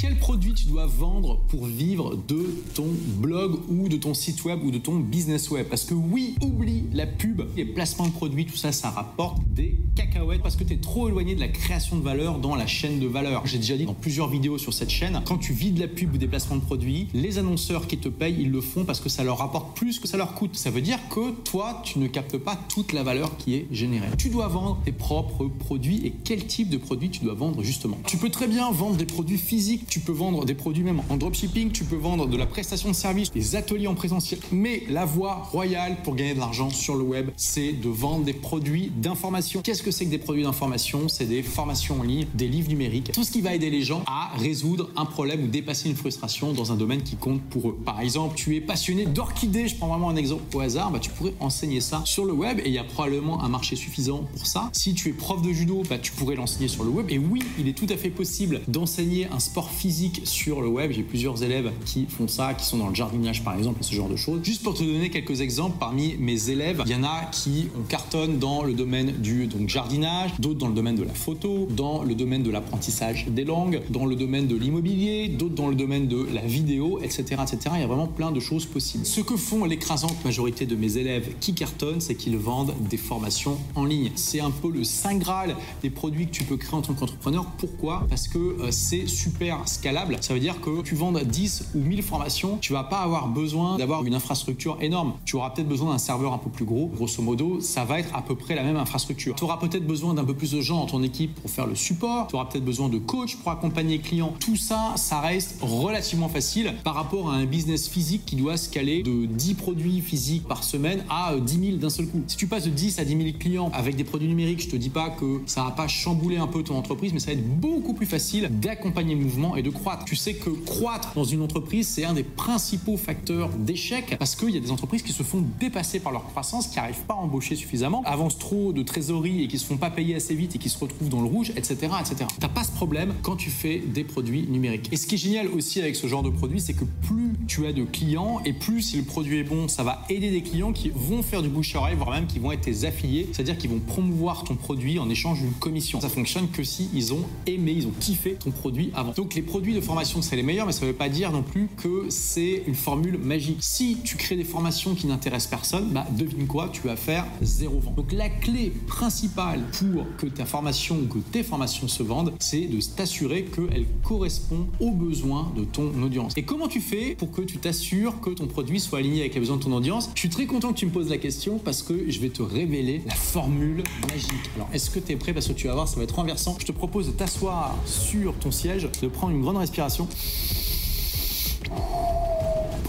Quel produit tu dois vendre pour vivre de ton blog ou de ton site web ou de ton business web? Parce que oui, oublie la pub, les placements de produits, tout ça, ça rapporte des cacahuètes parce que tu es trop éloigné de la création de valeur dans la chaîne de valeur. J'ai déjà dit dans plusieurs vidéos sur cette chaîne, quand tu vis de la pub ou des placements de produits, les annonceurs qui te payent, ils le font parce que ça leur rapporte plus que ça leur coûte. Ça veut dire que toi, tu ne captes pas toute la valeur qui est générée. Tu dois vendre tes propres produits et quel type de produit tu dois vendre justement? Tu peux très bien vendre des produits physiques tu peux vendre des produits même en dropshipping, tu peux vendre de la prestation de service, des ateliers en présentiel. Mais la voie royale pour gagner de l'argent sur le web, c'est de vendre des produits d'information. Qu'est-ce que c'est que des produits d'information? C'est des formations en ligne, des livres numériques, tout ce qui va aider les gens à résoudre un problème ou dépasser une frustration dans un domaine qui compte pour eux. Par exemple, tu es passionné d'orchidées, je prends vraiment un exemple au hasard, bah, tu pourrais enseigner ça sur le web et il y a probablement un marché suffisant pour ça. Si tu es prof de judo, bah, tu pourrais l'enseigner sur le web. Et oui, il est tout à fait possible d'enseigner un sport physique sur le web. J'ai plusieurs élèves qui font ça, qui sont dans le jardinage par exemple, ce genre de choses. Juste pour te donner quelques exemples, parmi mes élèves, il y en a qui ont cartonne dans le domaine du donc, jardinage, d'autres dans le domaine de la photo, dans le domaine de l'apprentissage des langues, dans le domaine de l'immobilier, d'autres dans le domaine de la vidéo, etc., etc. Il y a vraiment plein de choses possibles. Ce que font l'écrasante majorité de mes élèves qui cartonnent, c'est qu'ils vendent des formations en ligne. C'est un peu le saint graal des produits que tu peux créer en tant qu'entrepreneur. Pourquoi? Parce que euh, c'est super scalable. Ça veut dire que tu vends 10 ou 1000 formations, tu vas pas avoir besoin d'avoir une infrastructure énorme. Tu auras peut-être besoin d'un serveur un peu plus gros. Grosso modo, ça va être à peu près la même infrastructure. Tu auras peut-être besoin d'un peu plus de gens dans ton équipe pour faire le support. Tu auras peut-être besoin de coach pour accompagner les clients. Tout ça, ça reste relativement facile par rapport à un business physique qui doit scaler de 10 produits physiques par semaine à 10 000 d'un seul coup. Si tu passes de 10 à 10 000 clients avec des produits numériques, je te dis pas que ça va pas chambouler un peu ton entreprise, mais ça va être beaucoup plus facile d'accompagner le mouvement de croître tu sais que croître dans une entreprise, c'est un des principaux facteurs d'échec parce qu'il y a des entreprises qui se font dépasser par leur croissance, qui n'arrivent pas à embaucher suffisamment, avancent trop de trésorerie et qui se font pas payer assez vite et qui se retrouvent dans le rouge, etc. etc. T'as pas ce problème quand tu fais des produits numériques. Et ce qui est génial aussi avec ce genre de produit, c'est que plus tu as de clients et plus si le produit est bon, ça va aider des clients qui vont faire du bouche à oreille, voire même qui vont être tes affiliés, c'est-à-dire qu'ils vont promouvoir ton produit en échange d'une commission. Ça fonctionne que si ils ont aimé, ils ont kiffé ton produit avant. Donc les produits de formation, c'est les meilleurs, mais ça ne veut pas dire non plus que c'est une formule magique. Si tu crées des formations qui n'intéressent personne, bah devine quoi, tu vas faire zéro vente. Donc la clé principale pour que ta formation ou que tes formations se vendent, c'est de t'assurer qu'elles correspondent aux besoins de ton audience. Et comment tu fais pour que tu t'assures que ton produit soit aligné avec les besoins de ton audience? Je suis très content que tu me poses la question parce que je vais te révéler la formule magique. Alors est-ce que tu es prêt? Parce que tu vas voir, ça va être renversant. Je te propose de t'asseoir sur ton siège, de prendre une grande respiration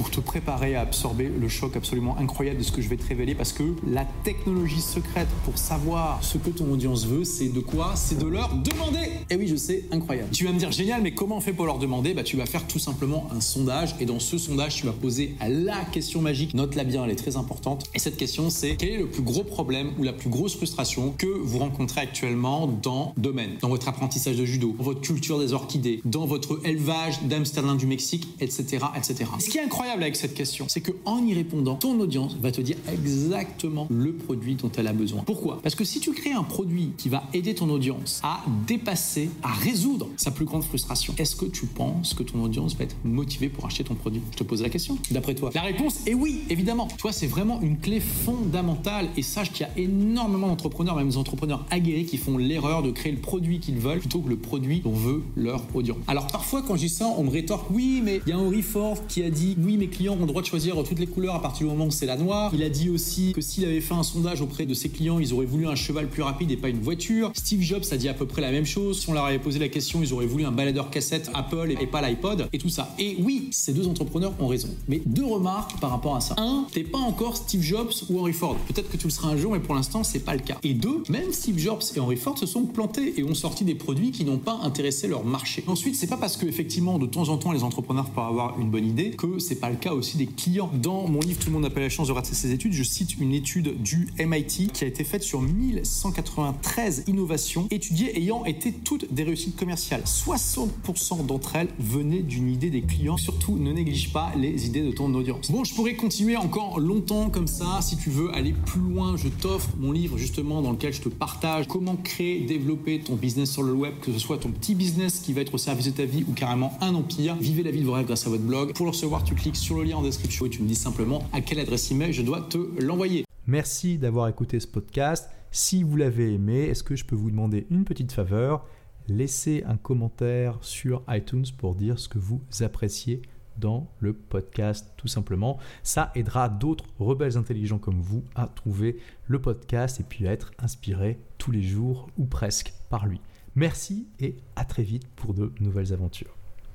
te préparer à absorber le choc absolument incroyable de ce que je vais te révéler parce que la technologie secrète pour savoir ce que ton audience veut, c'est de quoi? C'est de leur demander. Et eh oui, je sais, incroyable. Tu vas me dire génial, mais comment on fait pour leur demander? Bah, tu vas faire tout simplement un sondage et dans ce sondage, tu vas poser la question magique. Note-la bien, elle est très importante. Et cette question, c'est quel est le plus gros problème ou la plus grosse frustration que vous rencontrez actuellement dans domaine, dans votre apprentissage de judo, dans votre culture des orchidées, dans votre élevage d'Amsterdam du Mexique, etc., etc. Ce qui est incroyable avec cette question, c'est que en y répondant, ton audience va te dire exactement le produit dont elle a besoin. Pourquoi? Parce que si tu crées un produit qui va aider ton audience à dépasser, à résoudre sa plus grande frustration, est-ce que tu penses que ton audience va être motivée pour acheter ton produit? Je te pose la question. D'après toi, la réponse est oui, évidemment. Toi, c'est vraiment une clé fondamentale et sache qu'il y a énormément d'entrepreneurs, même des entrepreneurs aguerris, qui font l'erreur de créer le produit qu'ils veulent plutôt que le produit dont veut leur audience. Alors parfois, quand je dis ça, on me rétorque oui, mais il y a Henry Ford qui a dit oui, mes clients ont le droit de choisir toutes les couleurs à partir du moment où c'est la noire. Il a dit aussi que s'il avait fait un sondage auprès de ses clients, ils auraient voulu un cheval plus rapide et pas une voiture. Steve Jobs a dit à peu près la même chose. Si on leur avait posé la question, ils auraient voulu un baladeur cassette Apple et pas l'iPod et tout ça. Et oui, ces deux entrepreneurs ont raison. Mais deux remarques par rapport à ça. Un, t'es pas encore Steve Jobs ou Henry Ford. Peut-être que tu le seras un jour, mais pour l'instant, c'est pas le cas. Et deux, même Steve Jobs et Henry Ford se sont plantés et ont sorti des produits qui n'ont pas intéressé leur marché. Ensuite, c'est pas parce que effectivement de temps en temps les entrepreneurs peuvent avoir une bonne idée que c'est pas le cas aussi des clients. Dans mon livre Tout le monde n'a pas la chance de rater ses études, je cite une étude du MIT qui a été faite sur 1193 innovations étudiées ayant été toutes des réussites commerciales. 60% d'entre elles venaient d'une idée des clients. Surtout, ne néglige pas les idées de ton audience. Bon, je pourrais continuer encore longtemps comme ça. Si tu veux aller plus loin, je t'offre mon livre justement dans lequel je te partage comment créer, développer ton business sur le web, que ce soit ton petit business qui va être au service de ta vie ou carrément un empire. Vivez la vie de vos rêves grâce à votre blog. Pour le recevoir, tu cliques sur le lien en description et tu me dis simplement à quelle adresse email je dois te l'envoyer. Merci d'avoir écouté ce podcast. Si vous l'avez aimé, est-ce que je peux vous demander une petite faveur? Laissez un commentaire sur iTunes pour dire ce que vous appréciez dans le podcast tout simplement. Ça aidera d'autres rebelles intelligents comme vous à trouver le podcast et puis à être inspirés tous les jours ou presque par lui. Merci et à très vite pour de nouvelles aventures.